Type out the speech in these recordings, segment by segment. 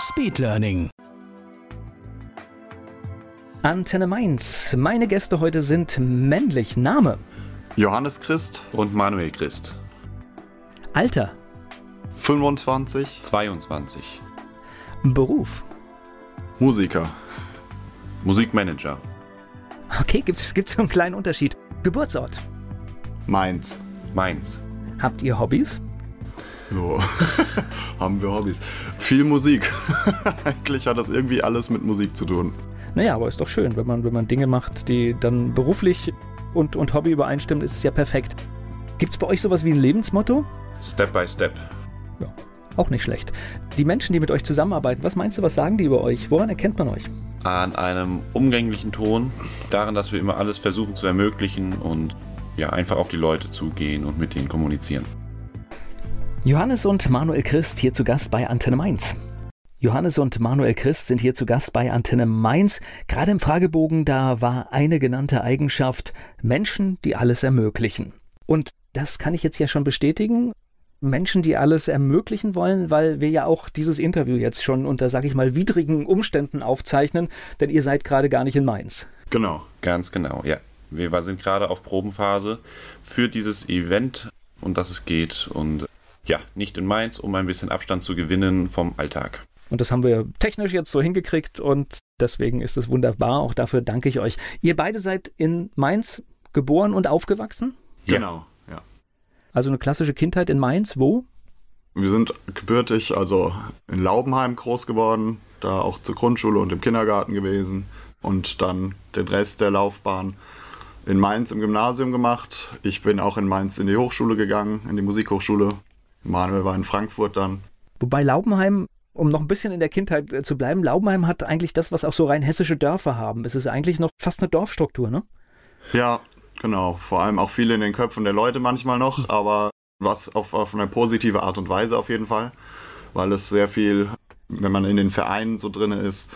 Speedlearning. Antenne Mainz. Meine Gäste heute sind männlich. Name. Johannes Christ. Und Manuel Christ. Alter. 25. 22. Beruf. Musiker. Musikmanager. Okay, gibt's, gibt's so einen kleinen Unterschied. Geburtsort. Mainz. Mainz. Habt ihr Hobbys? So, haben wir Hobbys. Viel Musik. Eigentlich hat das irgendwie alles mit Musik zu tun. Naja, aber ist doch schön, wenn man, wenn man Dinge macht, die dann beruflich und, und Hobby übereinstimmen, ist es ja perfekt. Gibt's bei euch sowas wie ein Lebensmotto? Step by Step. Ja, auch nicht schlecht. Die Menschen, die mit euch zusammenarbeiten, was meinst du, was sagen die über euch? Woran erkennt man euch? An einem umgänglichen Ton, daran, dass wir immer alles versuchen zu ermöglichen und ja, einfach auf die Leute zugehen und mit ihnen kommunizieren. Johannes und Manuel Christ hier zu Gast bei Antenne Mainz. Johannes und Manuel Christ sind hier zu Gast bei Antenne Mainz. Gerade im Fragebogen, da war eine genannte Eigenschaft Menschen, die alles ermöglichen. Und das kann ich jetzt ja schon bestätigen. Menschen, die alles ermöglichen wollen, weil wir ja auch dieses Interview jetzt schon unter, sag ich mal, widrigen Umständen aufzeichnen, denn ihr seid gerade gar nicht in Mainz. Genau, ganz genau, ja. Wir sind gerade auf Probenphase für dieses Event, um das es geht und ja, nicht in Mainz, um ein bisschen Abstand zu gewinnen vom Alltag. Und das haben wir technisch jetzt so hingekriegt und deswegen ist es wunderbar. Auch dafür danke ich euch. Ihr beide seid in Mainz geboren und aufgewachsen? Genau, ja. Also eine klassische Kindheit in Mainz. Wo? Wir sind gebürtig, also in Laubenheim groß geworden, da auch zur Grundschule und im Kindergarten gewesen und dann den Rest der Laufbahn in Mainz im Gymnasium gemacht. Ich bin auch in Mainz in die Hochschule gegangen, in die Musikhochschule. Manuel war in Frankfurt dann. Wobei Laubenheim um noch ein bisschen in der Kindheit äh, zu bleiben, Laubenheim hat eigentlich das, was auch so rein hessische Dörfer haben. Es ist eigentlich noch fast eine Dorfstruktur, ne? Ja, genau. Vor allem auch viele in den Köpfen der Leute manchmal noch, aber was auf, auf eine positive Art und Weise auf jeden Fall, weil es sehr viel, wenn man in den Vereinen so drin ist,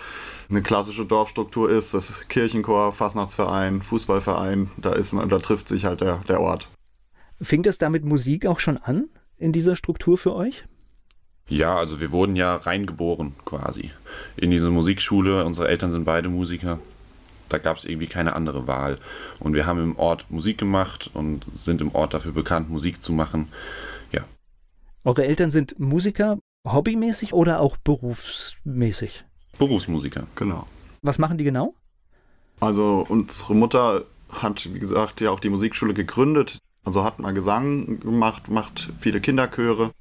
eine klassische Dorfstruktur ist, das Kirchenchor, Fastnachtsverein, Fußballverein, da ist man, da trifft sich halt der, der Ort. Fing das da mit Musik auch schon an in dieser Struktur für euch? Ja, also wir wurden ja reingeboren quasi in diese Musikschule. Unsere Eltern sind beide Musiker. Da gab es irgendwie keine andere Wahl. Und wir haben im Ort Musik gemacht und sind im Ort dafür bekannt, Musik zu machen. Ja. Eure Eltern sind Musiker, hobbymäßig oder auch berufsmäßig? Berufsmusiker. Genau. Was machen die genau? Also unsere Mutter hat, wie gesagt, ja auch die Musikschule gegründet. Also hat mal Gesang gemacht, macht viele Kinderchöre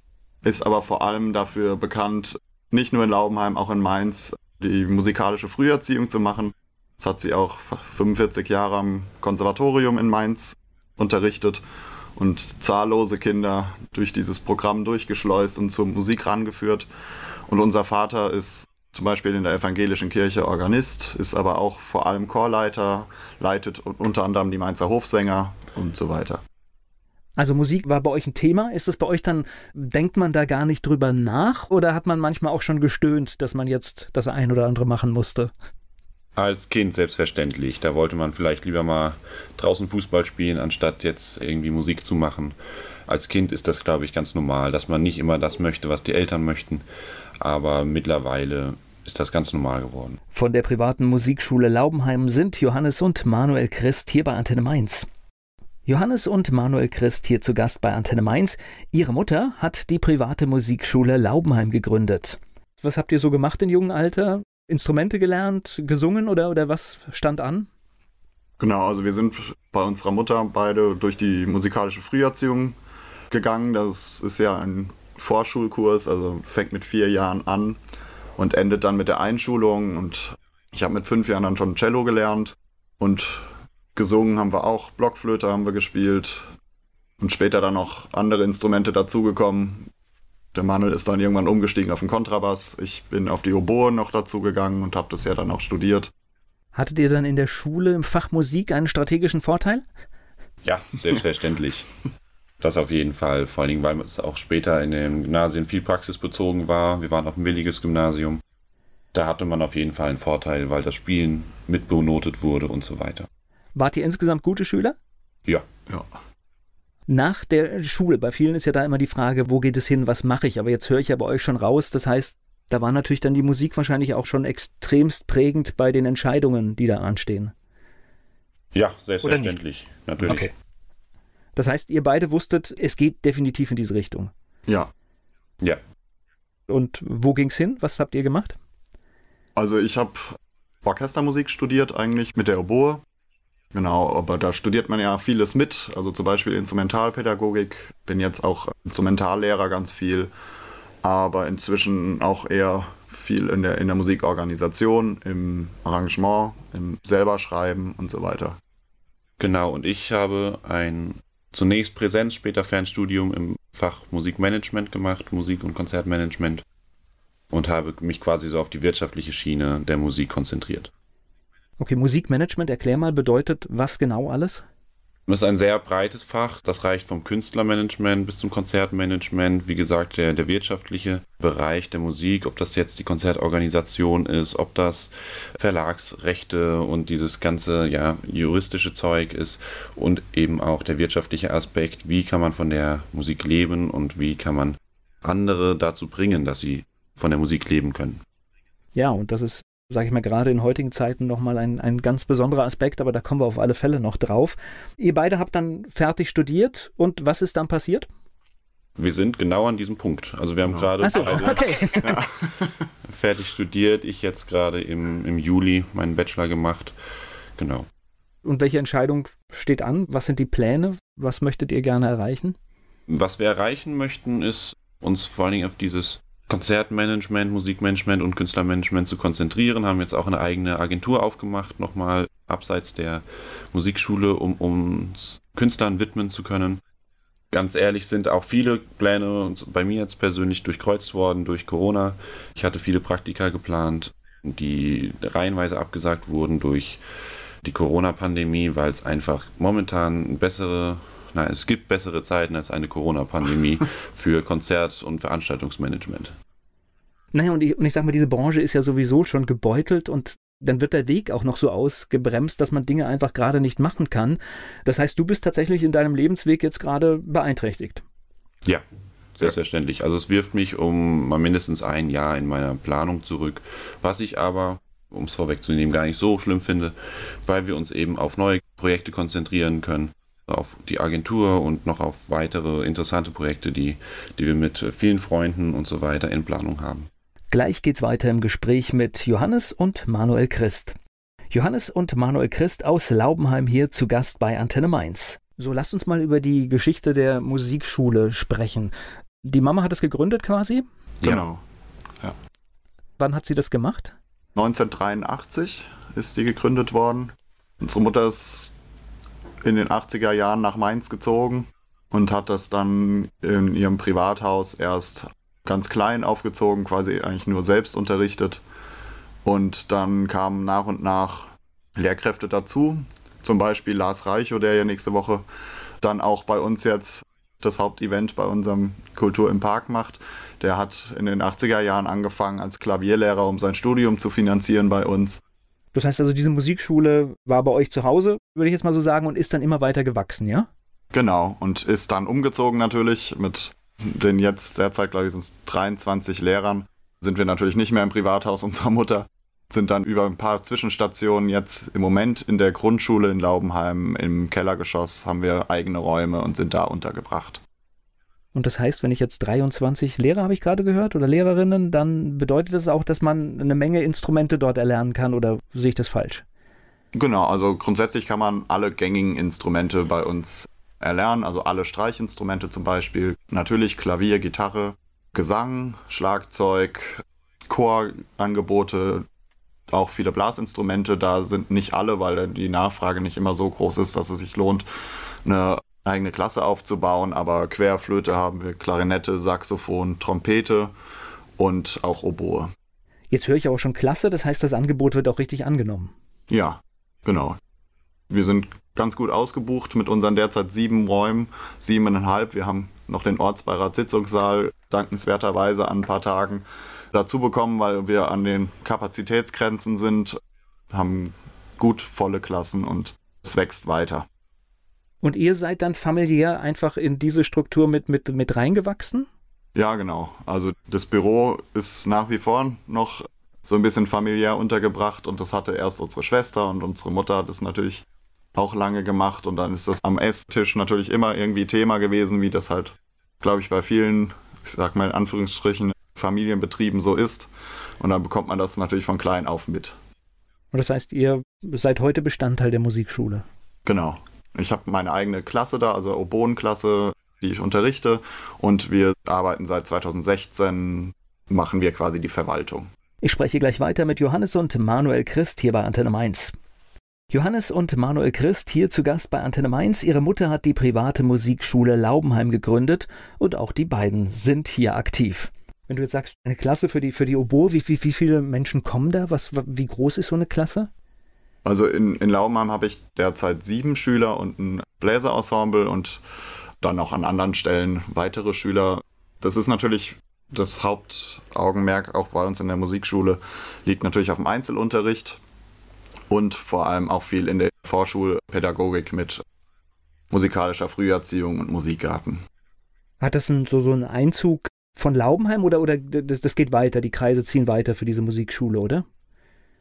ist aber vor allem dafür bekannt, nicht nur in Laubenheim, auch in Mainz, die musikalische Früherziehung zu machen. Das hat sie auch 45 Jahre am Konservatorium in Mainz unterrichtet und zahllose Kinder durch dieses Programm durchgeschleust und zur Musik rangeführt. Und unser Vater ist zum Beispiel in der evangelischen Kirche Organist, ist aber auch vor allem Chorleiter, leitet unter anderem die Mainzer Hofsänger und so weiter. Also Musik war bei euch ein Thema. Ist es bei euch dann, denkt man da gar nicht drüber nach oder hat man manchmal auch schon gestöhnt, dass man jetzt das ein oder andere machen musste? Als Kind selbstverständlich. Da wollte man vielleicht lieber mal draußen Fußball spielen, anstatt jetzt irgendwie Musik zu machen. Als Kind ist das, glaube ich, ganz normal, dass man nicht immer das möchte, was die Eltern möchten. Aber mittlerweile ist das ganz normal geworden. Von der privaten Musikschule Laubenheim sind Johannes und Manuel Christ hier bei Antenne Mainz. Johannes und Manuel Christ hier zu Gast bei Antenne Mainz. Ihre Mutter hat die private Musikschule Laubenheim gegründet. Was habt ihr so gemacht in jungen Alter? Instrumente gelernt, gesungen oder, oder was stand an? Genau, also wir sind bei unserer Mutter beide durch die musikalische Früherziehung gegangen. Das ist ja ein Vorschulkurs, also fängt mit vier Jahren an und endet dann mit der Einschulung. Und ich habe mit fünf Jahren dann schon Cello gelernt und Gesungen haben wir auch, Blockflöte haben wir gespielt und später dann noch andere Instrumente dazugekommen. Der Manuel ist dann irgendwann umgestiegen auf den Kontrabass. Ich bin auf die Oboe noch dazu gegangen und habe das ja dann auch studiert. Hattet ihr dann in der Schule im Fach Musik einen strategischen Vorteil? Ja, selbstverständlich. das auf jeden Fall. Vor allen Dingen, weil es auch später in den Gymnasien viel praxisbezogen war. Wir waren auf ein billiges Gymnasium. Da hatte man auf jeden Fall einen Vorteil, weil das Spielen mitbenotet wurde und so weiter. Wart ihr insgesamt gute Schüler? Ja. Ja. Nach der Schule, bei vielen ist ja da immer die Frage, wo geht es hin, was mache ich? Aber jetzt höre ich ja bei euch schon raus, das heißt, da war natürlich dann die Musik wahrscheinlich auch schon extremst prägend bei den Entscheidungen, die da anstehen. Ja, selbstverständlich, natürlich. Okay. Das heißt, ihr beide wusstet, es geht definitiv in diese Richtung. Ja. Ja. Und wo ging es hin? Was habt ihr gemacht? Also ich habe Orchestermusik studiert eigentlich mit der Oboe. Genau, aber da studiert man ja vieles mit, also zum Beispiel Instrumentalpädagogik, bin jetzt auch Instrumentallehrer ganz viel, aber inzwischen auch eher viel in der, in der Musikorganisation, im Arrangement, im Selberschreiben und so weiter. Genau, und ich habe ein zunächst Präsenz, später Fernstudium im Fach Musikmanagement gemacht, Musik- und Konzertmanagement und habe mich quasi so auf die wirtschaftliche Schiene der Musik konzentriert. Okay, Musikmanagement, erklär mal, bedeutet was genau alles? Das ist ein sehr breites Fach. Das reicht vom Künstlermanagement bis zum Konzertmanagement. Wie gesagt, der, der wirtschaftliche Bereich der Musik, ob das jetzt die Konzertorganisation ist, ob das Verlagsrechte und dieses ganze ja, juristische Zeug ist und eben auch der wirtschaftliche Aspekt. Wie kann man von der Musik leben und wie kann man andere dazu bringen, dass sie von der Musik leben können. Ja, und das ist sage ich mal, gerade in heutigen Zeiten nochmal ein, ein ganz besonderer Aspekt, aber da kommen wir auf alle Fälle noch drauf. Ihr beide habt dann fertig studiert und was ist dann passiert? Wir sind genau an diesem Punkt. Also wir haben genau. gerade so, okay. fertig studiert. Ich jetzt gerade im, im Juli meinen Bachelor gemacht. Genau. Und welche Entscheidung steht an? Was sind die Pläne? Was möchtet ihr gerne erreichen? Was wir erreichen möchten, ist uns vor allen Dingen auf dieses Konzertmanagement, Musikmanagement und Künstlermanagement zu konzentrieren, haben jetzt auch eine eigene Agentur aufgemacht, nochmal abseits der Musikschule, um uns Künstlern widmen zu können. Ganz ehrlich sind auch viele Pläne bei mir jetzt persönlich durchkreuzt worden durch Corona. Ich hatte viele Praktika geplant, die reihenweise abgesagt wurden durch die Corona-Pandemie, weil es einfach momentan bessere na, es gibt bessere Zeiten als eine Corona-Pandemie für Konzert- und Veranstaltungsmanagement. Naja, und ich, und ich sag mal, diese Branche ist ja sowieso schon gebeutelt und dann wird der Weg auch noch so ausgebremst, dass man Dinge einfach gerade nicht machen kann. Das heißt, du bist tatsächlich in deinem Lebensweg jetzt gerade beeinträchtigt. Ja, selbstverständlich. Also es wirft mich um mal mindestens ein Jahr in meiner Planung zurück, was ich aber, um es vorwegzunehmen, gar nicht so schlimm finde, weil wir uns eben auf neue Projekte konzentrieren können auf die Agentur und noch auf weitere interessante Projekte, die, die wir mit vielen Freunden und so weiter in Planung haben. Gleich geht's weiter im Gespräch mit Johannes und Manuel Christ. Johannes und Manuel Christ aus Laubenheim hier zu Gast bei Antenne Mainz. So, lasst uns mal über die Geschichte der Musikschule sprechen. Die Mama hat es gegründet quasi? Genau. Ja. Wann hat sie das gemacht? 1983 ist die gegründet worden. Unsere Mutter ist in den 80er Jahren nach Mainz gezogen und hat das dann in ihrem Privathaus erst ganz klein aufgezogen, quasi eigentlich nur selbst unterrichtet. Und dann kamen nach und nach Lehrkräfte dazu, zum Beispiel Lars Reicho, der ja nächste Woche dann auch bei uns jetzt das Hauptevent bei unserem Kultur im Park macht. Der hat in den 80er Jahren angefangen als Klavierlehrer, um sein Studium zu finanzieren bei uns. Das heißt also, diese Musikschule war bei euch zu Hause, würde ich jetzt mal so sagen, und ist dann immer weiter gewachsen, ja? Genau, und ist dann umgezogen natürlich mit den jetzt derzeit, glaube ich, sind es 23 Lehrern. Sind wir natürlich nicht mehr im Privathaus unserer Mutter, sind dann über ein paar Zwischenstationen jetzt im Moment in der Grundschule in Laubenheim im Kellergeschoss haben wir eigene Räume und sind da untergebracht. Und das heißt, wenn ich jetzt 23 Lehrer habe ich gerade gehört oder Lehrerinnen, dann bedeutet das auch, dass man eine Menge Instrumente dort erlernen kann oder sehe ich das falsch? Genau, also grundsätzlich kann man alle gängigen Instrumente bei uns erlernen, also alle Streichinstrumente zum Beispiel. Natürlich Klavier, Gitarre, Gesang, Schlagzeug, Chorangebote, auch viele Blasinstrumente. Da sind nicht alle, weil die Nachfrage nicht immer so groß ist, dass es sich lohnt, eine eigene Klasse aufzubauen, aber Querflöte haben wir Klarinette, Saxophon, Trompete und auch Oboe. Jetzt höre ich aber schon klasse, das heißt, das Angebot wird auch richtig angenommen. Ja, genau. Wir sind ganz gut ausgebucht mit unseren derzeit sieben Räumen, siebeneinhalb. Wir haben noch den Ortsbeirat Sitzungssaal dankenswerterweise an ein paar Tagen dazu bekommen, weil wir an den Kapazitätsgrenzen sind, haben gut volle Klassen und es wächst weiter. Und ihr seid dann familiär einfach in diese Struktur mit, mit, mit reingewachsen? Ja, genau. Also das Büro ist nach wie vor noch so ein bisschen familiär untergebracht und das hatte erst unsere Schwester und unsere Mutter hat es natürlich auch lange gemacht und dann ist das am Esstisch natürlich immer irgendwie Thema gewesen, wie das halt, glaube ich, bei vielen, ich sag mal in Anführungsstrichen, Familienbetrieben so ist. Und dann bekommt man das natürlich von klein auf mit. Und das heißt, ihr seid heute Bestandteil der Musikschule? Genau. Ich habe meine eigene Klasse da, also Oboenklasse, die ich unterrichte. Und wir arbeiten seit 2016, machen wir quasi die Verwaltung. Ich spreche gleich weiter mit Johannes und Manuel Christ hier bei Antenne Mainz. Johannes und Manuel Christ hier zu Gast bei Antenne Mainz. Ihre Mutter hat die private Musikschule Laubenheim gegründet und auch die beiden sind hier aktiv. Wenn du jetzt sagst, eine Klasse für die, für die Oboe, wie, wie, wie viele Menschen kommen da? Was, wie groß ist so eine Klasse? Also in, in Laubenheim habe ich derzeit sieben Schüler und ein Bläserensemble und dann auch an anderen Stellen weitere Schüler. Das ist natürlich das Hauptaugenmerk auch bei uns in der Musikschule, liegt natürlich auf dem Einzelunterricht und vor allem auch viel in der Vorschulpädagogik mit musikalischer Früherziehung und Musikgarten. Hat das ein, so, so einen Einzug von Laubenheim oder, oder das, das geht weiter, die Kreise ziehen weiter für diese Musikschule, oder?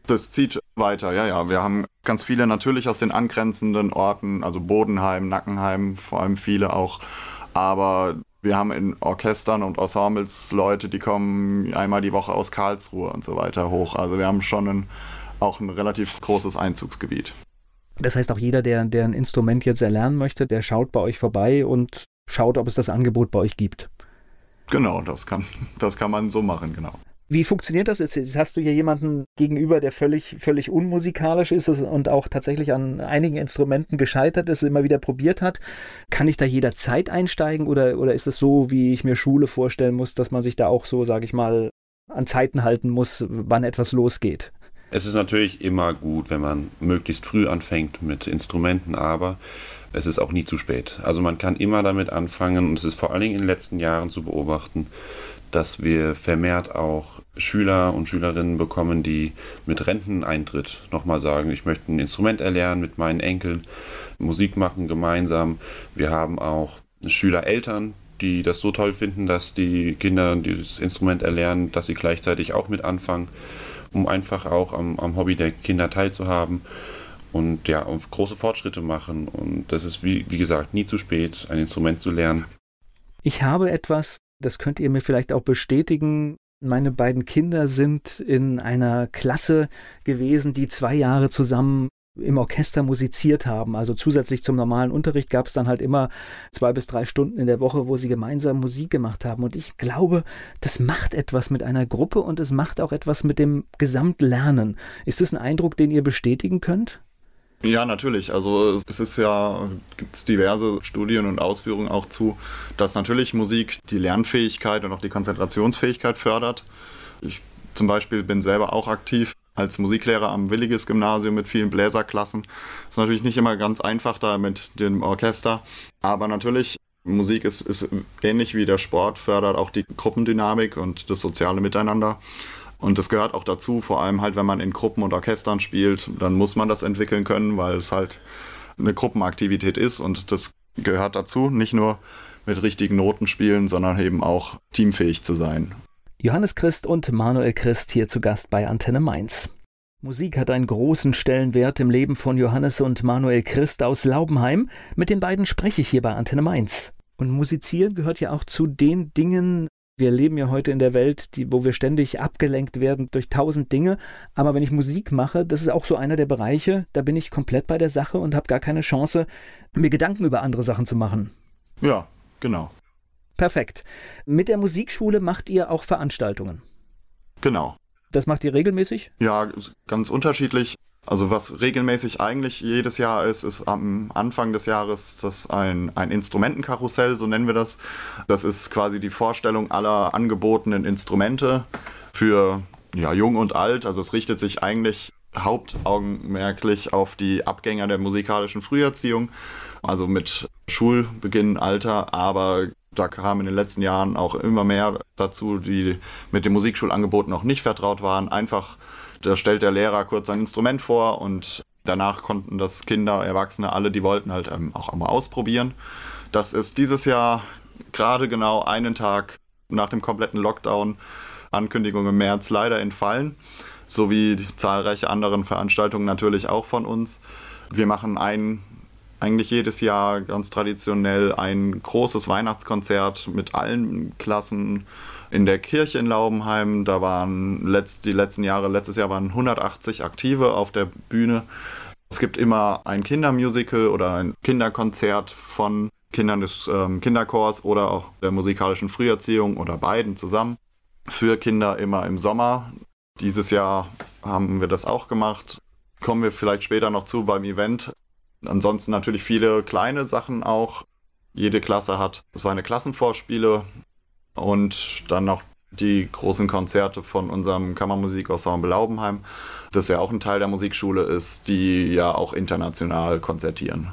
Das zieht weiter, ja, ja. Wir haben ganz viele natürlich aus den angrenzenden Orten, also Bodenheim, Nackenheim, vor allem viele auch. Aber wir haben in Orchestern und Ensembles Leute, die kommen einmal die Woche aus Karlsruhe und so weiter hoch. Also wir haben schon ein, auch ein relativ großes Einzugsgebiet. Das heißt auch jeder, der, der ein Instrument jetzt erlernen möchte, der schaut bei euch vorbei und schaut, ob es das Angebot bei euch gibt. Genau, das kann, das kann man so machen, genau. Wie funktioniert das jetzt? Hast du hier jemanden gegenüber, der völlig, völlig unmusikalisch ist und auch tatsächlich an einigen Instrumenten gescheitert ist, immer wieder probiert hat. Kann ich da jederzeit einsteigen oder, oder ist es so, wie ich mir Schule vorstellen muss, dass man sich da auch so, sage ich mal, an Zeiten halten muss, wann etwas losgeht? Es ist natürlich immer gut, wenn man möglichst früh anfängt mit Instrumenten, aber es ist auch nie zu spät. Also man kann immer damit anfangen und es ist vor allen Dingen in den letzten Jahren zu beobachten, dass wir vermehrt auch Schüler und Schülerinnen bekommen, die mit Renteneintritt nochmal sagen, ich möchte ein Instrument erlernen mit meinen Enkeln, Musik machen gemeinsam. Wir haben auch Schülereltern, die das so toll finden, dass die Kinder dieses Instrument erlernen, dass sie gleichzeitig auch mit anfangen, um einfach auch am, am Hobby der Kinder teilzuhaben und ja, große Fortschritte machen. Und das ist, wie, wie gesagt, nie zu spät, ein Instrument zu lernen. Ich habe etwas das könnt ihr mir vielleicht auch bestätigen. Meine beiden Kinder sind in einer Klasse gewesen, die zwei Jahre zusammen im Orchester musiziert haben. Also zusätzlich zum normalen Unterricht gab es dann halt immer zwei bis drei Stunden in der Woche, wo sie gemeinsam Musik gemacht haben. Und ich glaube, das macht etwas mit einer Gruppe und es macht auch etwas mit dem Gesamtlernen. Ist das ein Eindruck, den ihr bestätigen könnt? Ja, natürlich. Also es ist ja, gibt diverse Studien und Ausführungen auch zu, dass natürlich Musik die Lernfähigkeit und auch die Konzentrationsfähigkeit fördert. Ich zum Beispiel bin selber auch aktiv als Musiklehrer am Williges Gymnasium mit vielen Bläserklassen. Ist natürlich nicht immer ganz einfach da mit dem Orchester, aber natürlich Musik ist, ist ähnlich wie der Sport, fördert auch die Gruppendynamik und das soziale Miteinander. Und das gehört auch dazu, vor allem halt, wenn man in Gruppen und Orchestern spielt, dann muss man das entwickeln können, weil es halt eine Gruppenaktivität ist und das gehört dazu, nicht nur mit richtigen Noten spielen, sondern eben auch teamfähig zu sein. Johannes Christ und Manuel Christ hier zu Gast bei Antenne Mainz. Musik hat einen großen Stellenwert im Leben von Johannes und Manuel Christ aus Laubenheim. Mit den beiden spreche ich hier bei Antenne Mainz. Und Musizieren gehört ja auch zu den Dingen, wir leben ja heute in der Welt, die, wo wir ständig abgelenkt werden durch tausend Dinge. Aber wenn ich Musik mache, das ist auch so einer der Bereiche, da bin ich komplett bei der Sache und habe gar keine Chance, mir Gedanken über andere Sachen zu machen. Ja, genau. Perfekt. Mit der Musikschule macht ihr auch Veranstaltungen. Genau. Das macht ihr regelmäßig? Ja, ganz unterschiedlich. Also was regelmäßig eigentlich jedes Jahr ist, ist am Anfang des Jahres das ein, ein Instrumentenkarussell, so nennen wir das. Das ist quasi die Vorstellung aller angebotenen Instrumente für ja, jung und alt. Also es richtet sich eigentlich hauptaugenmerklich auf die Abgänger der musikalischen Früherziehung, also mit Schulbeginn, Alter, aber da kamen in den letzten Jahren auch immer mehr dazu, die mit dem Musikschulangebot noch nicht vertraut waren. Einfach, da stellt der Lehrer kurz ein Instrument vor und danach konnten das Kinder, Erwachsene, alle, die wollten halt ähm, auch einmal ausprobieren. Das ist dieses Jahr gerade genau einen Tag nach dem kompletten Lockdown, Ankündigung im März, leider entfallen sowie zahlreiche anderen Veranstaltungen natürlich auch von uns. Wir machen ein, eigentlich jedes Jahr ganz traditionell ein großes Weihnachtskonzert mit allen Klassen in der Kirche in Laubenheim. Da waren letzt, die letzten Jahre, letztes Jahr waren 180 Aktive auf der Bühne. Es gibt immer ein Kindermusical oder ein Kinderkonzert von Kindern des ähm, Kinderchors oder auch der musikalischen Früherziehung oder beiden zusammen. Für Kinder immer im Sommer. Dieses Jahr haben wir das auch gemacht. Kommen wir vielleicht später noch zu beim Event. Ansonsten natürlich viele kleine Sachen auch. Jede Klasse hat seine Klassenvorspiele und dann noch die großen Konzerte von unserem Kammermusikensemble Laubenheim, das ja auch ein Teil der Musikschule ist, die ja auch international konzertieren.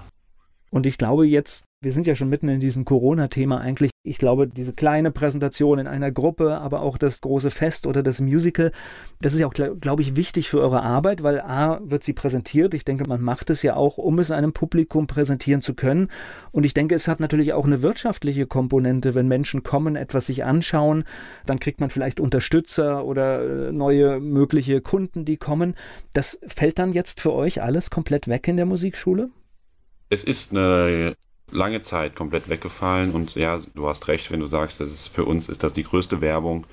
Und ich glaube jetzt wir sind ja schon mitten in diesem Corona-Thema eigentlich. Ich glaube, diese kleine Präsentation in einer Gruppe, aber auch das große Fest oder das Musical, das ist ja auch, glaube ich, wichtig für eure Arbeit, weil A wird sie präsentiert. Ich denke, man macht es ja auch, um es einem Publikum präsentieren zu können. Und ich denke, es hat natürlich auch eine wirtschaftliche Komponente. Wenn Menschen kommen, etwas sich anschauen, dann kriegt man vielleicht Unterstützer oder äh, neue mögliche Kunden, die kommen. Das fällt dann jetzt für euch alles komplett weg in der Musikschule? Es ist eine lange Zeit komplett weggefallen. Und ja, du hast recht, wenn du sagst, das ist für uns ist das die größte Werbung,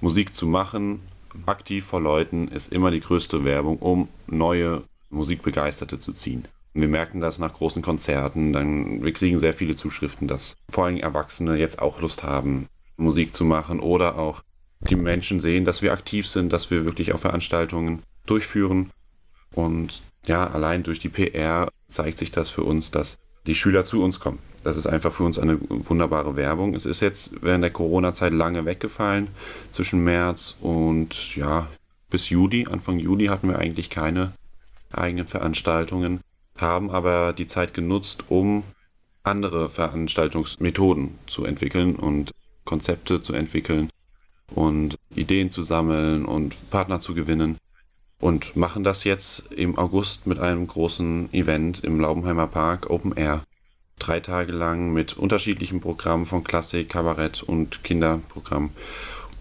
Musik zu machen, aktiv vor Leuten ist immer die größte Werbung, um neue Musikbegeisterte zu ziehen. Wir merken das nach großen Konzerten, dann wir kriegen sehr viele Zuschriften, dass vor allem Erwachsene jetzt auch Lust haben, Musik zu machen. Oder auch die Menschen sehen, dass wir aktiv sind, dass wir wirklich auch Veranstaltungen durchführen. Und ja, allein durch die PR zeigt sich das für uns, dass die Schüler zu uns kommen. Das ist einfach für uns eine wunderbare Werbung. Es ist jetzt während der Corona-Zeit lange weggefallen. Zwischen März und ja, bis Juli, Anfang Juli hatten wir eigentlich keine eigenen Veranstaltungen, haben aber die Zeit genutzt, um andere Veranstaltungsmethoden zu entwickeln und Konzepte zu entwickeln und Ideen zu sammeln und Partner zu gewinnen und machen das jetzt im August mit einem großen Event im Laubenheimer Park Open Air. Drei Tage lang mit unterschiedlichen Programmen von Klassik, Kabarett und Kinderprogramm,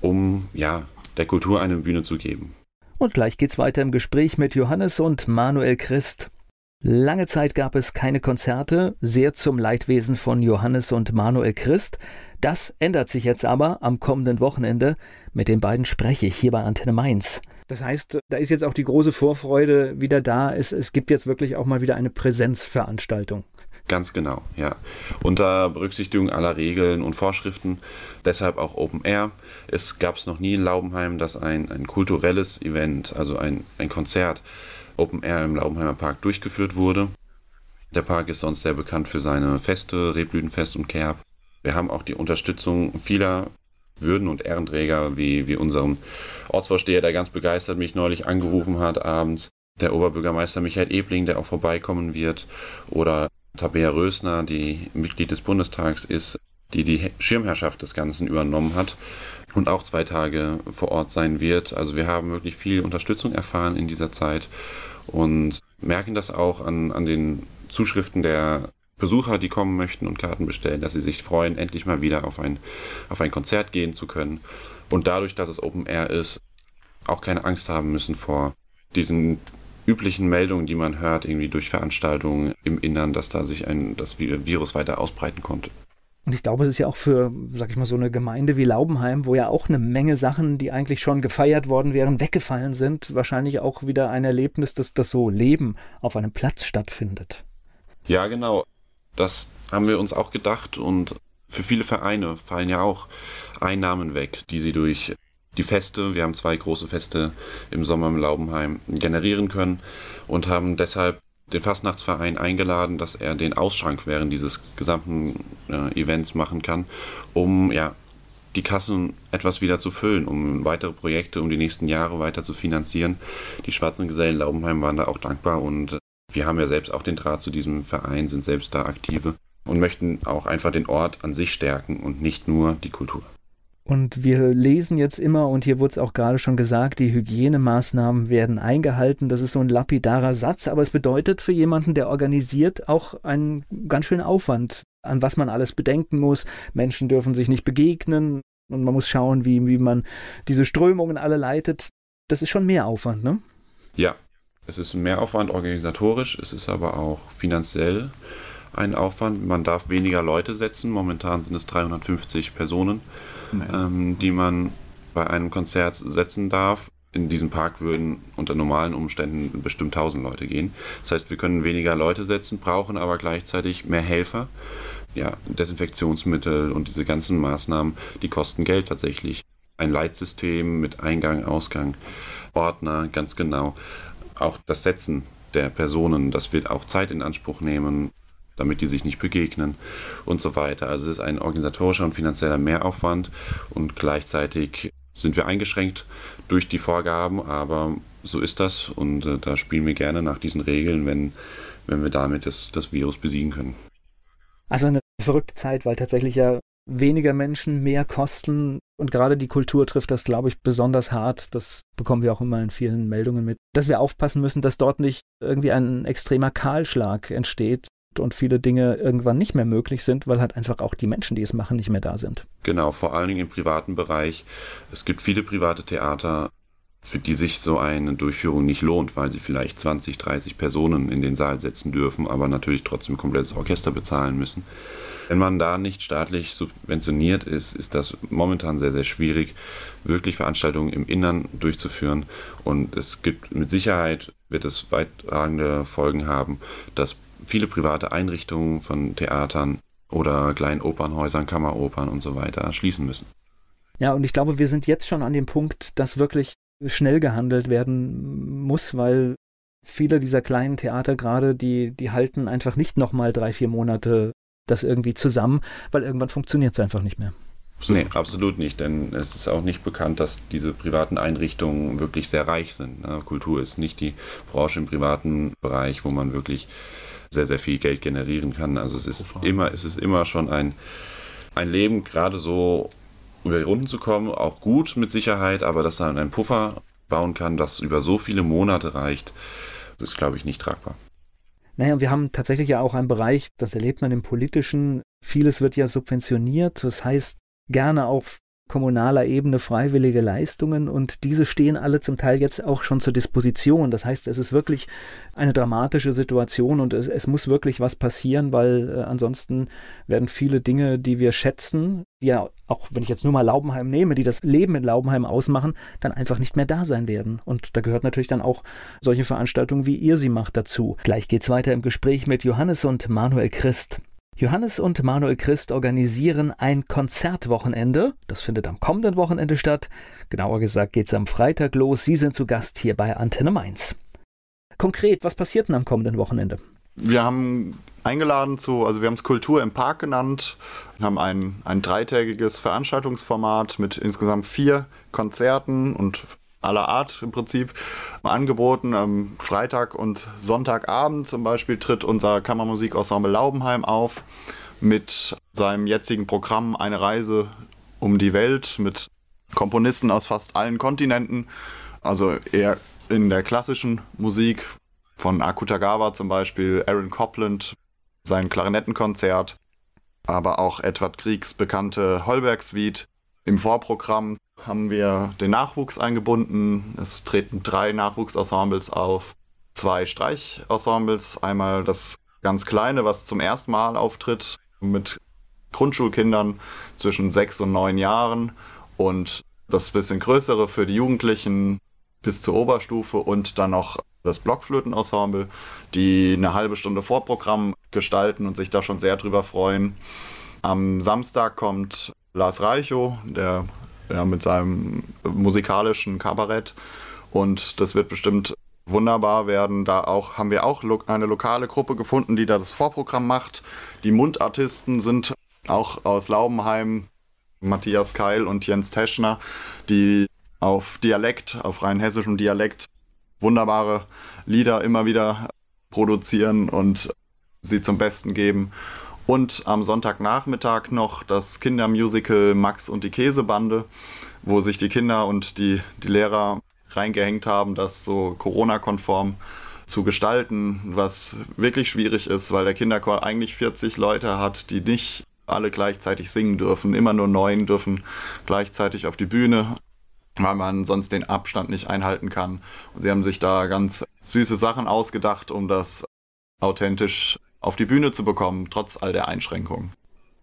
um ja der Kultur eine Bühne zu geben. Und gleich geht's weiter im Gespräch mit Johannes und Manuel Christ. Lange Zeit gab es keine Konzerte, sehr zum Leidwesen von Johannes und Manuel Christ. Das ändert sich jetzt aber am kommenden Wochenende. Mit den beiden spreche ich hier bei Antenne Mainz. Das heißt, da ist jetzt auch die große Vorfreude wieder da. Es, es gibt jetzt wirklich auch mal wieder eine Präsenzveranstaltung. Ganz genau, ja. Unter Berücksichtigung aller Regeln und Vorschriften, deshalb auch Open Air. Es gab es noch nie in Laubenheim, dass ein, ein kulturelles Event, also ein, ein Konzert, Open Air im Laubenheimer Park durchgeführt wurde. Der Park ist sonst sehr bekannt für seine Feste, Rebblütenfest und Kerb. Wir haben auch die Unterstützung vieler würden und Ehrenträger wie, wie unserem Ortsvorsteher, der ganz begeistert mich neulich angerufen hat abends, der Oberbürgermeister Michael Ebling, der auch vorbeikommen wird, oder Tabea Rösner, die Mitglied des Bundestags ist, die die Schirmherrschaft des Ganzen übernommen hat und auch zwei Tage vor Ort sein wird. Also wir haben wirklich viel Unterstützung erfahren in dieser Zeit und merken das auch an, an den Zuschriften der Besucher, die kommen möchten und Karten bestellen, dass sie sich freuen, endlich mal wieder auf ein, auf ein Konzert gehen zu können. Und dadurch, dass es Open Air ist, auch keine Angst haben müssen vor diesen üblichen Meldungen, die man hört, irgendwie durch Veranstaltungen im Innern, dass da sich ein, das Virus weiter ausbreiten konnte. Und ich glaube, es ist ja auch für, sag ich mal, so eine Gemeinde wie Laubenheim, wo ja auch eine Menge Sachen, die eigentlich schon gefeiert worden wären, weggefallen sind, wahrscheinlich auch wieder ein Erlebnis, dass das so Leben auf einem Platz stattfindet. Ja, genau. Das haben wir uns auch gedacht und für viele Vereine fallen ja auch Einnahmen weg, die sie durch die Feste, wir haben zwei große Feste im Sommer im Laubenheim generieren können und haben deshalb den Fastnachtsverein eingeladen, dass er den Ausschrank während dieses gesamten äh, Events machen kann, um ja die Kassen etwas wieder zu füllen, um weitere Projekte, um die nächsten Jahre weiter zu finanzieren. Die Schwarzen Gesellen Laubenheim waren da auch dankbar und wir haben ja selbst auch den Draht zu diesem Verein, sind selbst da aktive und möchten auch einfach den Ort an sich stärken und nicht nur die Kultur. Und wir lesen jetzt immer, und hier wurde es auch gerade schon gesagt, die Hygienemaßnahmen werden eingehalten. Das ist so ein lapidarer Satz, aber es bedeutet für jemanden, der organisiert, auch einen ganz schönen Aufwand, an was man alles bedenken muss. Menschen dürfen sich nicht begegnen und man muss schauen, wie, wie man diese Strömungen alle leitet. Das ist schon mehr Aufwand, ne? Ja, es ist mehr Aufwand organisatorisch, es ist aber auch finanziell ein Aufwand. Man darf weniger Leute setzen. Momentan sind es 350 Personen ähm, die man bei einem Konzert setzen darf. In diesem Park würden unter normalen Umständen bestimmt 1000 Leute gehen. Das heißt, wir können weniger Leute setzen, brauchen aber gleichzeitig mehr Helfer. Ja, Desinfektionsmittel und diese ganzen Maßnahmen, die kosten Geld tatsächlich. Ein Leitsystem mit Eingang, Ausgang, Ordner, ganz genau. Auch das Setzen der Personen, das wird auch Zeit in Anspruch nehmen damit die sich nicht begegnen und so weiter. Also es ist ein organisatorischer und finanzieller Mehraufwand und gleichzeitig sind wir eingeschränkt durch die Vorgaben, aber so ist das und äh, da spielen wir gerne nach diesen Regeln, wenn, wenn wir damit das, das Virus besiegen können. Also eine verrückte Zeit, weil tatsächlich ja weniger Menschen mehr kosten und gerade die Kultur trifft das, glaube ich, besonders hart. Das bekommen wir auch immer in vielen Meldungen mit, dass wir aufpassen müssen, dass dort nicht irgendwie ein extremer Kahlschlag entsteht, und viele Dinge irgendwann nicht mehr möglich sind, weil halt einfach auch die Menschen, die es machen, nicht mehr da sind. Genau, vor allen Dingen im privaten Bereich. Es gibt viele private Theater, für die sich so eine Durchführung nicht lohnt, weil sie vielleicht 20, 30 Personen in den Saal setzen dürfen, aber natürlich trotzdem komplettes Orchester bezahlen müssen. Wenn man da nicht staatlich subventioniert ist, ist das momentan sehr, sehr schwierig, wirklich Veranstaltungen im Innern durchzuführen. Und es gibt mit Sicherheit, wird es weittragende Folgen haben, dass viele private Einrichtungen von Theatern oder kleinen Opernhäusern, Kammeropern und so weiter schließen müssen. Ja, und ich glaube, wir sind jetzt schon an dem Punkt, dass wirklich schnell gehandelt werden muss, weil viele dieser kleinen Theater gerade, die, die halten einfach nicht nochmal drei, vier Monate das irgendwie zusammen, weil irgendwann funktioniert es einfach nicht mehr. Nee, absolut nicht, denn es ist auch nicht bekannt, dass diese privaten Einrichtungen wirklich sehr reich sind. Ne? Kultur ist nicht die Branche im privaten Bereich, wo man wirklich sehr, sehr viel Geld generieren kann. Also es ist immer, es ist immer schon ein, ein Leben, gerade so über die Runden zu kommen, auch gut mit Sicherheit, aber dass man einen Puffer bauen kann, das über so viele Monate reicht, das ist, glaube ich, nicht tragbar. Naja, wir haben tatsächlich ja auch einen Bereich, das erlebt man im politischen. Vieles wird ja subventioniert. Das heißt, gerne auf kommunaler Ebene freiwillige Leistungen und diese stehen alle zum Teil jetzt auch schon zur Disposition. Das heißt, es ist wirklich eine dramatische Situation und es, es muss wirklich was passieren, weil äh, ansonsten werden viele Dinge, die wir schätzen, ja auch, wenn ich jetzt nur mal Laubenheim nehme, die das Leben in Laubenheim ausmachen, dann einfach nicht mehr da sein werden. Und da gehört natürlich dann auch solche Veranstaltungen, wie ihr sie macht, dazu. Gleich geht's weiter im Gespräch mit Johannes und Manuel Christ. Johannes und Manuel Christ organisieren ein Konzertwochenende. Das findet am kommenden Wochenende statt. Genauer gesagt geht es am Freitag los. Sie sind zu Gast hier bei Antenne Mainz. Konkret, was passiert denn am kommenden Wochenende? Wir haben eingeladen zu, also wir haben es Kultur im Park genannt, haben ein, ein dreitägiges Veranstaltungsformat mit insgesamt vier Konzerten und aller Art im Prinzip angeboten. Am Freitag und Sonntagabend zum Beispiel tritt unser Kammermusikensemble Laubenheim auf mit seinem jetzigen Programm Eine Reise um die Welt mit Komponisten aus fast allen Kontinenten. Also eher in der klassischen Musik von Akutagawa zum Beispiel, Aaron Copland, sein Klarinettenkonzert, aber auch Edward Kriegs bekannte Holberg-Suite. Im Vorprogramm haben wir den Nachwuchs eingebunden. Es treten drei Nachwuchsensembles auf, zwei Streichensembles. Einmal das ganz kleine, was zum ersten Mal auftritt, mit Grundschulkindern zwischen sechs und neun Jahren und das bisschen größere für die Jugendlichen bis zur Oberstufe und dann noch das Blockflötenensemble, die eine halbe Stunde Vorprogramm gestalten und sich da schon sehr drüber freuen. Am Samstag kommt Lars Reichow, der ja, mit seinem musikalischen Kabarett. Und das wird bestimmt wunderbar werden. Da auch haben wir auch eine lokale Gruppe gefunden, die da das Vorprogramm macht. Die Mundartisten sind auch aus Laubenheim, Matthias Keil und Jens Teschner, die auf Dialekt, auf rein hessischem Dialekt wunderbare Lieder immer wieder produzieren und sie zum Besten geben. Und am Sonntagnachmittag noch das Kindermusical Max und die Käsebande, wo sich die Kinder und die, die Lehrer reingehängt haben, das so Corona-konform zu gestalten, was wirklich schwierig ist, weil der Kinderchor eigentlich 40 Leute hat, die nicht alle gleichzeitig singen dürfen. Immer nur neun dürfen gleichzeitig auf die Bühne, weil man sonst den Abstand nicht einhalten kann. Und sie haben sich da ganz süße Sachen ausgedacht, um das authentisch auf die Bühne zu bekommen, trotz all der Einschränkungen.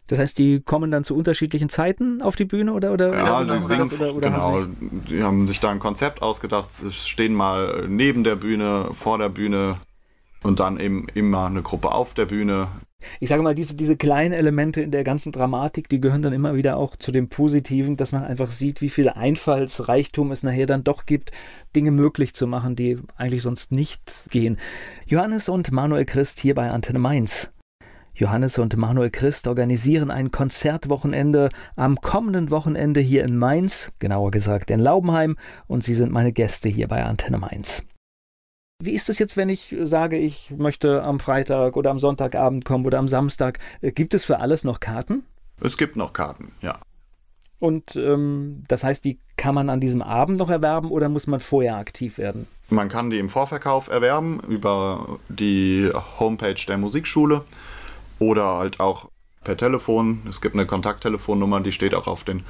Das heißt, die kommen dann zu unterschiedlichen Zeiten auf die Bühne oder oder ja, oder, die singen, oder, oder genau. Haben die haben sich da ein Konzept ausgedacht, stehen mal neben der Bühne, vor der Bühne und dann eben immer eine Gruppe auf der Bühne. Ich sage mal, diese, diese kleinen Elemente in der ganzen Dramatik, die gehören dann immer wieder auch zu dem Positiven, dass man einfach sieht, wie viel Einfallsreichtum es nachher dann doch gibt, Dinge möglich zu machen, die eigentlich sonst nicht gehen. Johannes und Manuel Christ hier bei Antenne Mainz. Johannes und Manuel Christ organisieren ein Konzertwochenende am kommenden Wochenende hier in Mainz, genauer gesagt in Laubenheim, und sie sind meine Gäste hier bei Antenne Mainz. Wie ist es jetzt, wenn ich sage, ich möchte am Freitag oder am Sonntagabend kommen oder am Samstag? Äh, gibt es für alles noch Karten? Es gibt noch Karten, ja. Und ähm, das heißt, die kann man an diesem Abend noch erwerben oder muss man vorher aktiv werden? Man kann die im Vorverkauf erwerben über die Homepage der Musikschule oder halt auch per Telefon. Es gibt eine Kontakttelefonnummer, die steht auch auf den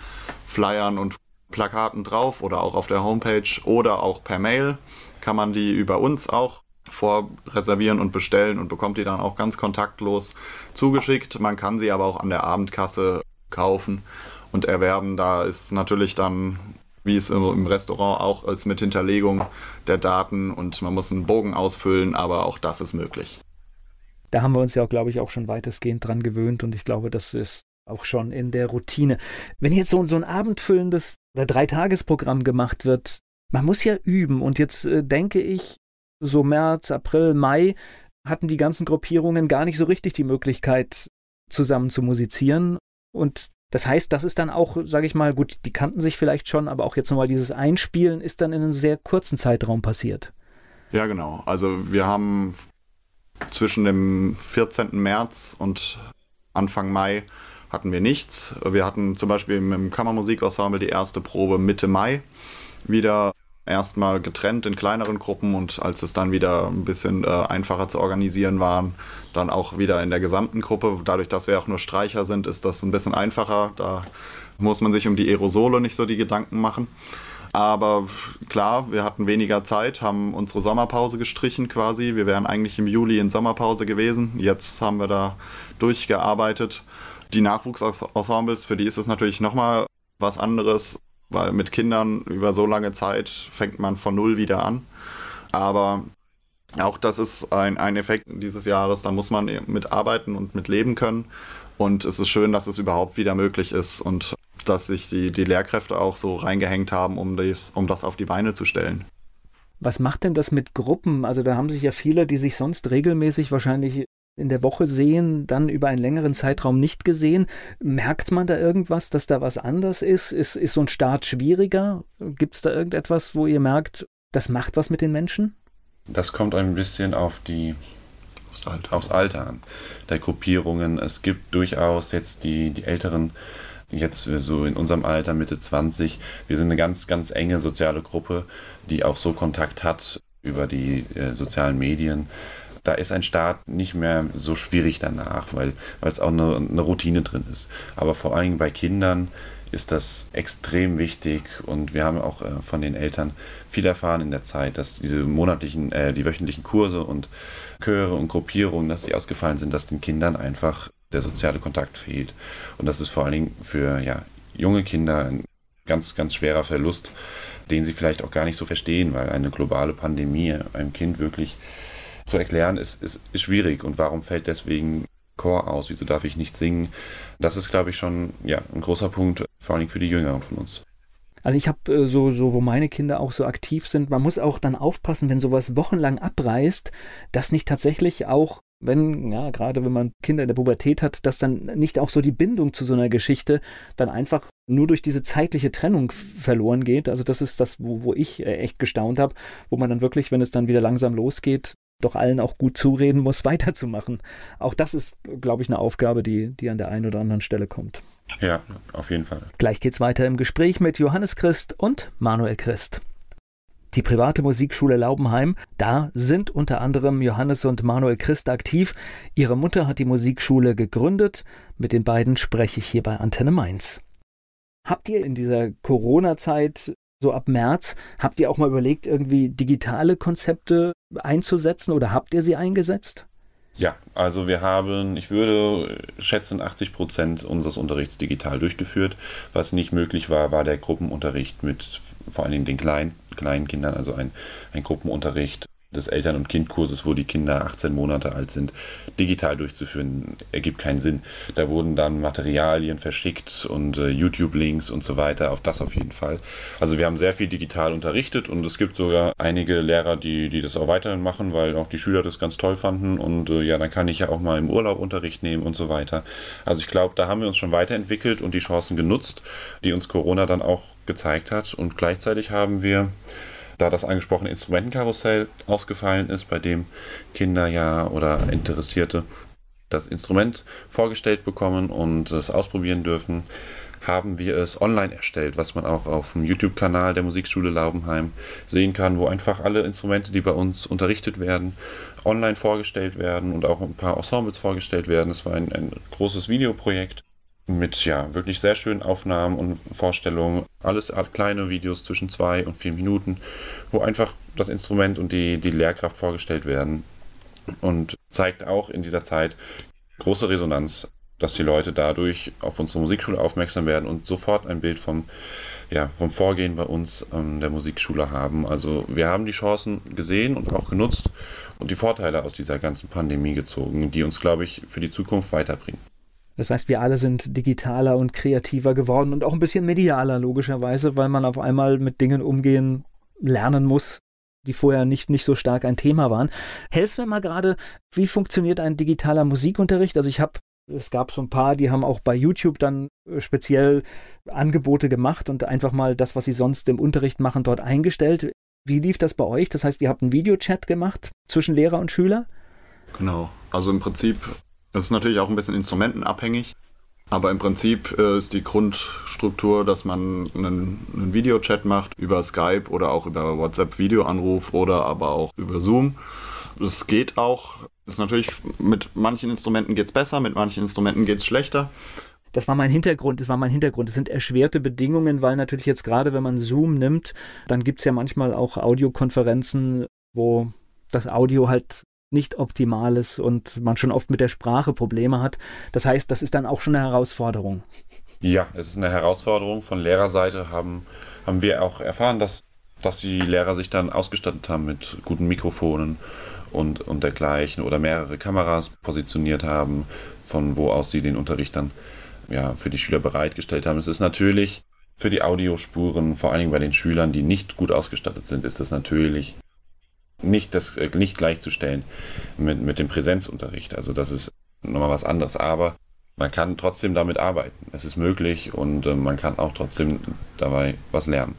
Flyern und Plakaten drauf oder auch auf der Homepage oder auch per Mail kann man die über uns auch vorreservieren und bestellen und bekommt die dann auch ganz kontaktlos zugeschickt. Man kann sie aber auch an der Abendkasse kaufen und erwerben. Da ist natürlich dann, wie es im Restaurant auch ist, mit Hinterlegung der Daten und man muss einen Bogen ausfüllen, aber auch das ist möglich da haben wir uns ja, glaube ich, auch schon weitestgehend dran gewöhnt und ich glaube, das ist auch schon in der Routine. Wenn jetzt so, so ein abendfüllendes oder Dreitagesprogramm gemacht wird, man muss ja üben und jetzt äh, denke ich, so März, April, Mai hatten die ganzen Gruppierungen gar nicht so richtig die Möglichkeit, zusammen zu musizieren und das heißt, das ist dann auch, sage ich mal, gut, die kannten sich vielleicht schon, aber auch jetzt nochmal dieses Einspielen ist dann in einem sehr kurzen Zeitraum passiert. Ja, genau. Also wir haben zwischen dem 14. März und Anfang Mai hatten wir nichts. Wir hatten zum Beispiel im Kammermusikensemble die erste Probe Mitte Mai wieder erstmal getrennt in kleineren Gruppen und als es dann wieder ein bisschen äh, einfacher zu organisieren war, dann auch wieder in der gesamten Gruppe. Dadurch, dass wir auch nur Streicher sind, ist das ein bisschen einfacher. Da muss man sich um die Aerosole nicht so die Gedanken machen. Aber klar, wir hatten weniger Zeit, haben unsere Sommerpause gestrichen quasi. Wir wären eigentlich im Juli in Sommerpause gewesen. Jetzt haben wir da durchgearbeitet. Die Nachwuchsensembles, für die ist es natürlich nochmal was anderes, weil mit Kindern über so lange Zeit fängt man von Null wieder an. Aber auch das ist ein, ein Effekt dieses Jahres, da muss man mitarbeiten und mit leben können. Und es ist schön, dass es überhaupt wieder möglich ist und dass sich die, die Lehrkräfte auch so reingehängt haben, um das, um das auf die Beine zu stellen. Was macht denn das mit Gruppen? Also da haben sich ja viele, die sich sonst regelmäßig wahrscheinlich in der Woche sehen, dann über einen längeren Zeitraum nicht gesehen. Merkt man da irgendwas, dass da was anders ist? Ist, ist so ein Start schwieriger? Gibt es da irgendetwas, wo ihr merkt, das macht was mit den Menschen? Das kommt ein bisschen auf die aufs Alter, aufs Alter an der Gruppierungen. Es gibt durchaus jetzt die, die älteren jetzt so in unserem Alter, Mitte 20, wir sind eine ganz, ganz enge soziale Gruppe, die auch so Kontakt hat über die äh, sozialen Medien. Da ist ein Start nicht mehr so schwierig danach, weil es auch eine, eine Routine drin ist. Aber vor allem bei Kindern ist das extrem wichtig und wir haben auch äh, von den Eltern viel erfahren in der Zeit, dass diese monatlichen, äh, die wöchentlichen Kurse und Chöre und Gruppierungen, dass sie ausgefallen sind, dass den Kindern einfach der soziale Kontakt fehlt. Und das ist vor allen Dingen für ja, junge Kinder ein ganz, ganz schwerer Verlust, den sie vielleicht auch gar nicht so verstehen, weil eine globale Pandemie einem Kind wirklich zu erklären ist, ist, ist schwierig. Und warum fällt deswegen Chor aus? Wieso darf ich nicht singen? Das ist, glaube ich, schon ja, ein großer Punkt, vor Dingen für die Jüngeren von uns. Also ich habe äh, so, so, wo meine Kinder auch so aktiv sind, man muss auch dann aufpassen, wenn sowas wochenlang abreißt, dass nicht tatsächlich auch wenn, ja, gerade wenn man Kinder in der Pubertät hat, dass dann nicht auch so die Bindung zu so einer Geschichte dann einfach nur durch diese zeitliche Trennung verloren geht. Also das ist das, wo, wo ich äh, echt gestaunt habe, wo man dann wirklich, wenn es dann wieder langsam losgeht, doch allen auch gut zureden muss, weiterzumachen. Auch das ist, glaube ich, eine Aufgabe, die, die an der einen oder anderen Stelle kommt. Ja, auf jeden Fall. Gleich geht's weiter im Gespräch mit Johannes Christ und Manuel Christ. Die private Musikschule Laubenheim, da sind unter anderem Johannes und Manuel Christ aktiv. Ihre Mutter hat die Musikschule gegründet. Mit den beiden spreche ich hier bei Antenne Mainz. Habt ihr in dieser Corona-Zeit so ab März, habt ihr auch mal überlegt, irgendwie digitale Konzepte einzusetzen oder habt ihr sie eingesetzt? Ja, also wir haben, ich würde schätzen, 80 Prozent unseres Unterrichts digital durchgeführt. Was nicht möglich war, war der Gruppenunterricht mit vor allen Dingen den kleinen, kleinen Kindern, also ein, ein Gruppenunterricht des Eltern- und Kindkurses, wo die Kinder 18 Monate alt sind, digital durchzuführen, ergibt keinen Sinn. Da wurden dann Materialien verschickt und äh, YouTube-Links und so weiter, auf das auf jeden Fall. Also wir haben sehr viel digital unterrichtet und es gibt sogar einige Lehrer, die, die das auch weiterhin machen, weil auch die Schüler das ganz toll fanden und äh, ja, dann kann ich ja auch mal im Urlaub Unterricht nehmen und so weiter. Also ich glaube, da haben wir uns schon weiterentwickelt und die Chancen genutzt, die uns Corona dann auch gezeigt hat und gleichzeitig haben wir da das angesprochene Instrumentenkarussell ausgefallen ist, bei dem Kinder ja oder Interessierte das Instrument vorgestellt bekommen und es ausprobieren dürfen, haben wir es online erstellt, was man auch auf dem YouTube-Kanal der Musikschule Laubenheim sehen kann, wo einfach alle Instrumente, die bei uns unterrichtet werden, online vorgestellt werden und auch ein paar Ensembles vorgestellt werden. Es war ein, ein großes Videoprojekt mit ja wirklich sehr schönen Aufnahmen und Vorstellungen. Alles kleine Videos zwischen zwei und vier Minuten, wo einfach das Instrument und die, die Lehrkraft vorgestellt werden. Und zeigt auch in dieser Zeit große Resonanz, dass die Leute dadurch auf unsere Musikschule aufmerksam werden und sofort ein Bild vom, ja, vom Vorgehen bei uns ähm, der Musikschule haben. Also wir haben die Chancen gesehen und auch genutzt und die Vorteile aus dieser ganzen Pandemie gezogen, die uns, glaube ich, für die Zukunft weiterbringen. Das heißt, wir alle sind digitaler und kreativer geworden und auch ein bisschen medialer, logischerweise, weil man auf einmal mit Dingen umgehen lernen muss, die vorher nicht, nicht so stark ein Thema waren. Helf mir mal gerade, wie funktioniert ein digitaler Musikunterricht? Also ich habe es gab so ein paar, die haben auch bei YouTube dann äh, speziell Angebote gemacht und einfach mal das, was sie sonst im Unterricht machen, dort eingestellt. Wie lief das bei euch? Das heißt, ihr habt einen Videochat gemacht zwischen Lehrer und Schüler? Genau. Also im Prinzip das ist natürlich auch ein bisschen instrumentenabhängig, aber im Prinzip äh, ist die Grundstruktur, dass man einen, einen Videochat macht über Skype oder auch über WhatsApp-Videoanruf oder aber auch über Zoom. Das geht auch. Ist natürlich, mit manchen Instrumenten geht es besser, mit manchen Instrumenten geht es schlechter. Das war mein Hintergrund, das war mein Hintergrund. Es sind erschwerte Bedingungen, weil natürlich jetzt gerade, wenn man Zoom nimmt, dann gibt es ja manchmal auch Audiokonferenzen, wo das Audio halt nicht optimal ist und man schon oft mit der Sprache Probleme hat. Das heißt, das ist dann auch schon eine Herausforderung. Ja, es ist eine Herausforderung. Von Lehrerseite haben, haben wir auch erfahren, dass, dass die Lehrer sich dann ausgestattet haben mit guten Mikrofonen und, und dergleichen oder mehrere Kameras positioniert haben, von wo aus sie den Unterricht dann ja, für die Schüler bereitgestellt haben. Es ist natürlich für die Audiospuren, vor allen Dingen bei den Schülern, die nicht gut ausgestattet sind, ist das natürlich nicht, das, äh, nicht gleichzustellen mit, mit dem Präsenzunterricht. Also das ist nochmal was anderes. Aber man kann trotzdem damit arbeiten. Es ist möglich und äh, man kann auch trotzdem dabei was lernen.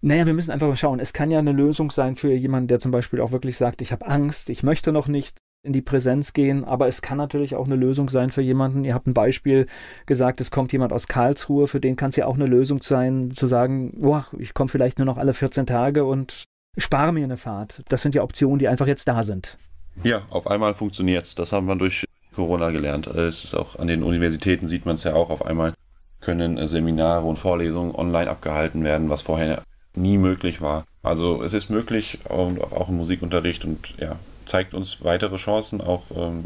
Naja, wir müssen einfach mal schauen. Es kann ja eine Lösung sein für jemanden, der zum Beispiel auch wirklich sagt, ich habe Angst, ich möchte noch nicht in die Präsenz gehen, aber es kann natürlich auch eine Lösung sein für jemanden. Ihr habt ein Beispiel gesagt, es kommt jemand aus Karlsruhe, für den kann es ja auch eine Lösung sein, zu sagen, boah, ich komme vielleicht nur noch alle 14 Tage und spare mir eine Fahrt. Das sind ja Optionen, die einfach jetzt da sind. Ja, auf einmal funktioniert Das haben wir durch Corona gelernt. Es ist auch an den Universitäten sieht man es ja auch. Auf einmal können äh, Seminare und Vorlesungen online abgehalten werden, was vorher nie möglich war. Also es ist möglich und auch im Musikunterricht und ja, zeigt uns weitere Chancen, auch ähm,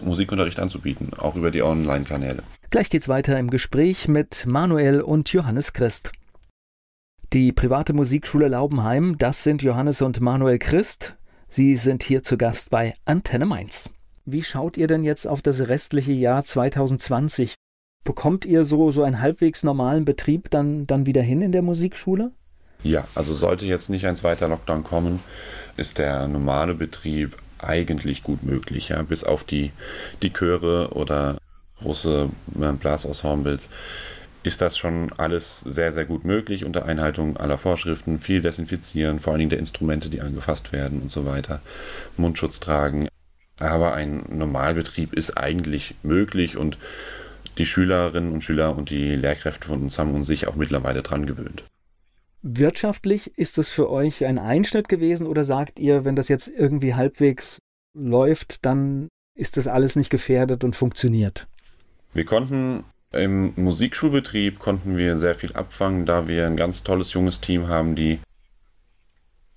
Musikunterricht anzubieten, auch über die Online-Kanäle. Gleich geht's weiter im Gespräch mit Manuel und Johannes Christ. Die private Musikschule Laubenheim, das sind Johannes und Manuel Christ. Sie sind hier zu Gast bei Antenne Mainz. Wie schaut ihr denn jetzt auf das restliche Jahr 2020? Bekommt ihr so, so einen halbwegs normalen Betrieb dann, dann wieder hin in der Musikschule? Ja, also sollte jetzt nicht ein zweiter Lockdown kommen, ist der normale Betrieb eigentlich gut möglich, ja, bis auf die, die Chöre oder große Blasensembles ist das schon alles sehr, sehr gut möglich unter Einhaltung aller Vorschriften, viel desinfizieren, vor allen Dingen der Instrumente, die angefasst werden und so weiter, Mundschutz tragen. Aber ein Normalbetrieb ist eigentlich möglich und die Schülerinnen und Schüler und die Lehrkräfte von uns haben uns sich auch mittlerweile dran gewöhnt. Wirtschaftlich ist das für euch ein Einschnitt gewesen oder sagt ihr, wenn das jetzt irgendwie halbwegs läuft, dann ist das alles nicht gefährdet und funktioniert? Wir konnten im Musikschulbetrieb konnten wir sehr viel abfangen, da wir ein ganz tolles junges Team haben, die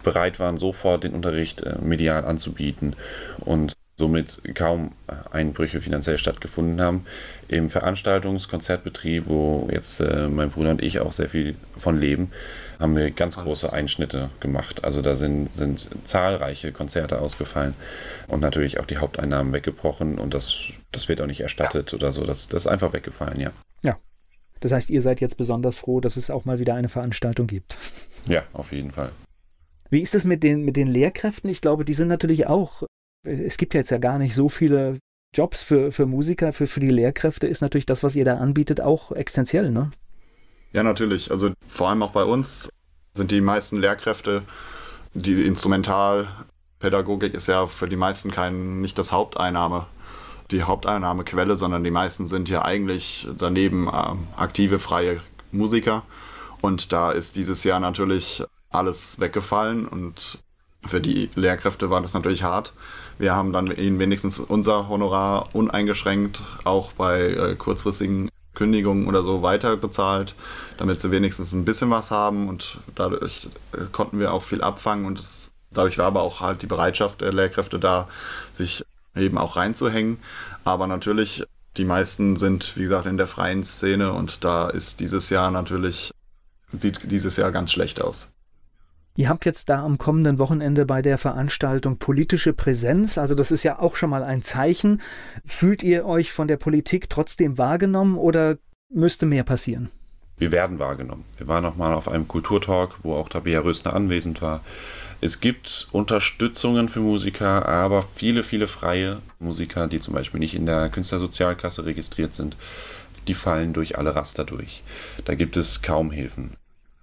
bereit waren, sofort den Unterricht äh, medial anzubieten. Und somit kaum Einbrüche finanziell stattgefunden haben. Im Veranstaltungs-, Konzertbetrieb, wo jetzt äh, mein Bruder und ich auch sehr viel von leben, haben wir ganz große Einschnitte gemacht. Also da sind, sind zahlreiche Konzerte ausgefallen und natürlich auch die Haupteinnahmen weggebrochen und das, das wird auch nicht erstattet oder so. Das, das ist einfach weggefallen, ja. Ja. Das heißt, ihr seid jetzt besonders froh, dass es auch mal wieder eine Veranstaltung gibt. Ja, auf jeden Fall. Wie ist es mit den, mit den Lehrkräften? Ich glaube, die sind natürlich auch, es gibt ja jetzt ja gar nicht so viele Jobs für, für Musiker, für, für die Lehrkräfte ist natürlich das, was ihr da anbietet, auch essentiell, ne? Ja, natürlich. Also vor allem auch bei uns sind die meisten Lehrkräfte, die Instrumentalpädagogik ist ja für die meisten kein, nicht das Haupteinnahme, die Haupteinnahmequelle, sondern die meisten sind ja eigentlich daneben äh, aktive freie Musiker. Und da ist dieses Jahr natürlich alles weggefallen und für die Lehrkräfte war das natürlich hart. Wir haben dann ihnen wenigstens unser Honorar uneingeschränkt auch bei äh, kurzfristigen Kündigungen oder so weiter bezahlt, damit sie wenigstens ein bisschen was haben und dadurch äh, konnten wir auch viel abfangen und es, dadurch war aber auch halt die Bereitschaft der Lehrkräfte da, sich eben auch reinzuhängen. Aber natürlich, die meisten sind, wie gesagt, in der freien Szene und da ist dieses Jahr natürlich, sieht dieses Jahr ganz schlecht aus. Ihr habt jetzt da am kommenden Wochenende bei der Veranstaltung politische Präsenz. Also das ist ja auch schon mal ein Zeichen. Fühlt ihr euch von der Politik trotzdem wahrgenommen oder müsste mehr passieren? Wir werden wahrgenommen. Wir waren noch mal auf einem Kulturtalk, wo auch Tabea Rösner anwesend war. Es gibt Unterstützungen für Musiker, aber viele, viele freie Musiker, die zum Beispiel nicht in der Künstlersozialkasse registriert sind, die fallen durch alle Raster durch. Da gibt es kaum Hilfen.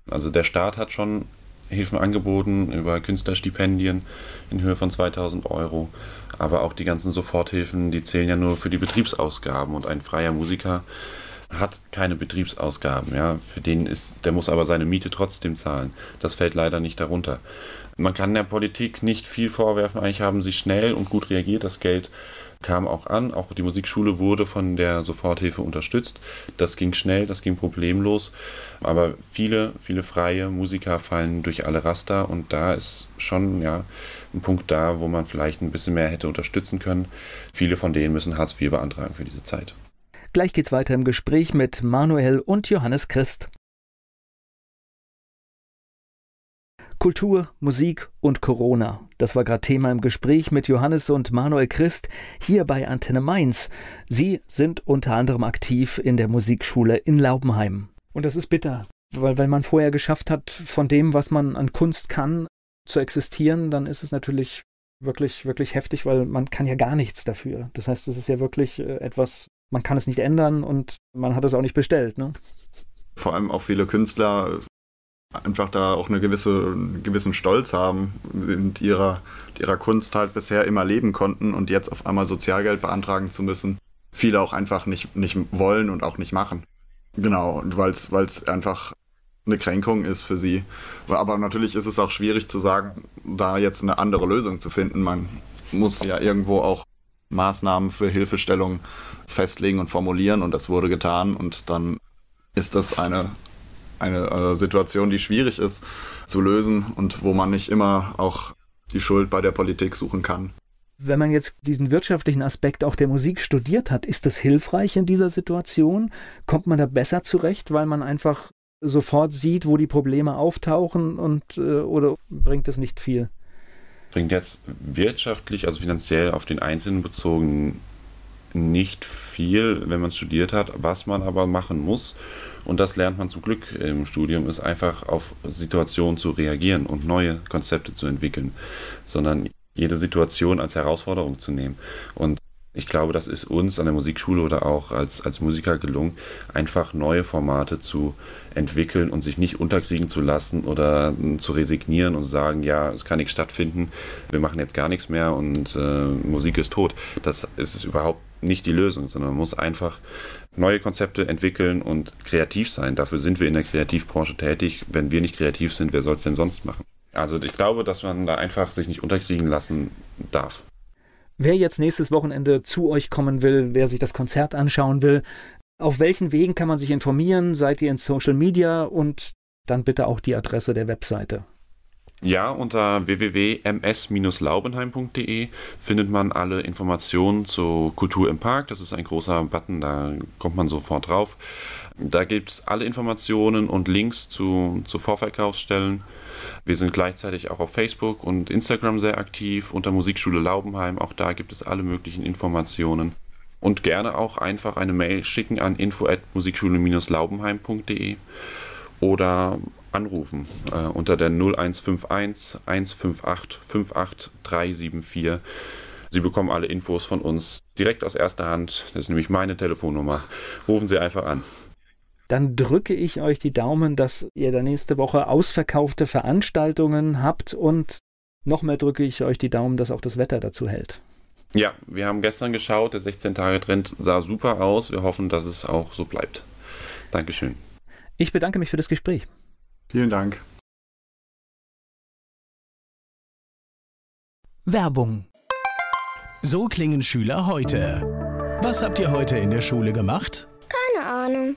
Also der Staat hat schon Hilfen angeboten über Künstlerstipendien in Höhe von 2000 Euro. Aber auch die ganzen Soforthilfen, die zählen ja nur für die Betriebsausgaben. Und ein freier Musiker hat keine Betriebsausgaben. Ja? Für den ist, der muss aber seine Miete trotzdem zahlen. Das fällt leider nicht darunter. Man kann der Politik nicht viel vorwerfen. Eigentlich haben sie schnell und gut reagiert. Das Geld kam auch an. Auch die Musikschule wurde von der Soforthilfe unterstützt. Das ging schnell, das ging problemlos. Aber viele, viele freie Musiker fallen durch alle Raster und da ist schon ja ein Punkt da, wo man vielleicht ein bisschen mehr hätte unterstützen können. Viele von denen müssen Hartz IV beantragen für diese Zeit. Gleich geht's weiter im Gespräch mit Manuel und Johannes Christ. Kultur, Musik und Corona. Das war gerade Thema im Gespräch mit Johannes und Manuel Christ hier bei Antenne Mainz. Sie sind unter anderem aktiv in der Musikschule in Laubenheim. Und das ist bitter, weil wenn man vorher geschafft hat, von dem, was man an Kunst kann, zu existieren, dann ist es natürlich wirklich, wirklich heftig, weil man kann ja gar nichts dafür. Das heißt, es ist ja wirklich äh, etwas, man kann es nicht ändern und man hat es auch nicht bestellt. Ne? Vor allem auch viele Künstler einfach da auch eine gewisse, einen gewissen Stolz haben, mit ihrer, ihrer Kunst halt bisher immer leben konnten und jetzt auf einmal Sozialgeld beantragen zu müssen. Viele auch einfach nicht, nicht wollen und auch nicht machen. Genau, weil es einfach eine Kränkung ist für sie. Aber natürlich ist es auch schwierig zu sagen, da jetzt eine andere Lösung zu finden. Man muss ja irgendwo auch Maßnahmen für Hilfestellung festlegen und formulieren und das wurde getan und dann ist das eine eine äh, Situation, die schwierig ist zu lösen und wo man nicht immer auch die Schuld bei der Politik suchen kann. Wenn man jetzt diesen wirtschaftlichen Aspekt auch der Musik studiert hat, ist das hilfreich in dieser Situation? Kommt man da besser zurecht, weil man einfach sofort sieht, wo die Probleme auftauchen und äh, oder bringt das nicht viel? Bringt jetzt wirtschaftlich, also finanziell auf den Einzelnen bezogen nicht viel, wenn man studiert hat, was man aber machen muss. Und das lernt man zum Glück im Studium, ist einfach auf Situationen zu reagieren und neue Konzepte zu entwickeln, sondern jede Situation als Herausforderung zu nehmen. Und ich glaube, das ist uns an der Musikschule oder auch als, als Musiker gelungen, einfach neue Formate zu entwickeln und sich nicht unterkriegen zu lassen oder zu resignieren und sagen, ja, es kann nichts stattfinden, wir machen jetzt gar nichts mehr und äh, Musik ist tot. Das ist überhaupt nicht die Lösung, sondern man muss einfach neue Konzepte entwickeln und kreativ sein. Dafür sind wir in der Kreativbranche tätig. Wenn wir nicht kreativ sind, wer soll es denn sonst machen? Also ich glaube, dass man da einfach sich nicht unterkriegen lassen darf. Wer jetzt nächstes Wochenende zu euch kommen will, wer sich das Konzert anschauen will, auf welchen Wegen kann man sich informieren? Seid ihr in Social Media und dann bitte auch die Adresse der Webseite. Ja, unter www.ms-laubenheim.de findet man alle Informationen zu Kultur im Park. Das ist ein großer Button, da kommt man sofort drauf. Da gibt es alle Informationen und Links zu, zu Vorverkaufsstellen. Wir sind gleichzeitig auch auf Facebook und Instagram sehr aktiv unter Musikschule Laubenheim. Auch da gibt es alle möglichen Informationen. Und gerne auch einfach eine Mail schicken an info@musikschule-laubenheim.de oder anrufen äh, unter der 0151 158 58374. Sie bekommen alle Infos von uns direkt aus erster Hand. Das ist nämlich meine Telefonnummer. Rufen Sie einfach an dann drücke ich euch die Daumen, dass ihr da nächste Woche ausverkaufte Veranstaltungen habt und noch mehr drücke ich euch die Daumen, dass auch das Wetter dazu hält. Ja, wir haben gestern geschaut, der 16-Tage-Trend sah super aus. Wir hoffen, dass es auch so bleibt. Dankeschön. Ich bedanke mich für das Gespräch. Vielen Dank. Werbung. So klingen Schüler heute. Was habt ihr heute in der Schule gemacht? Keine Ahnung.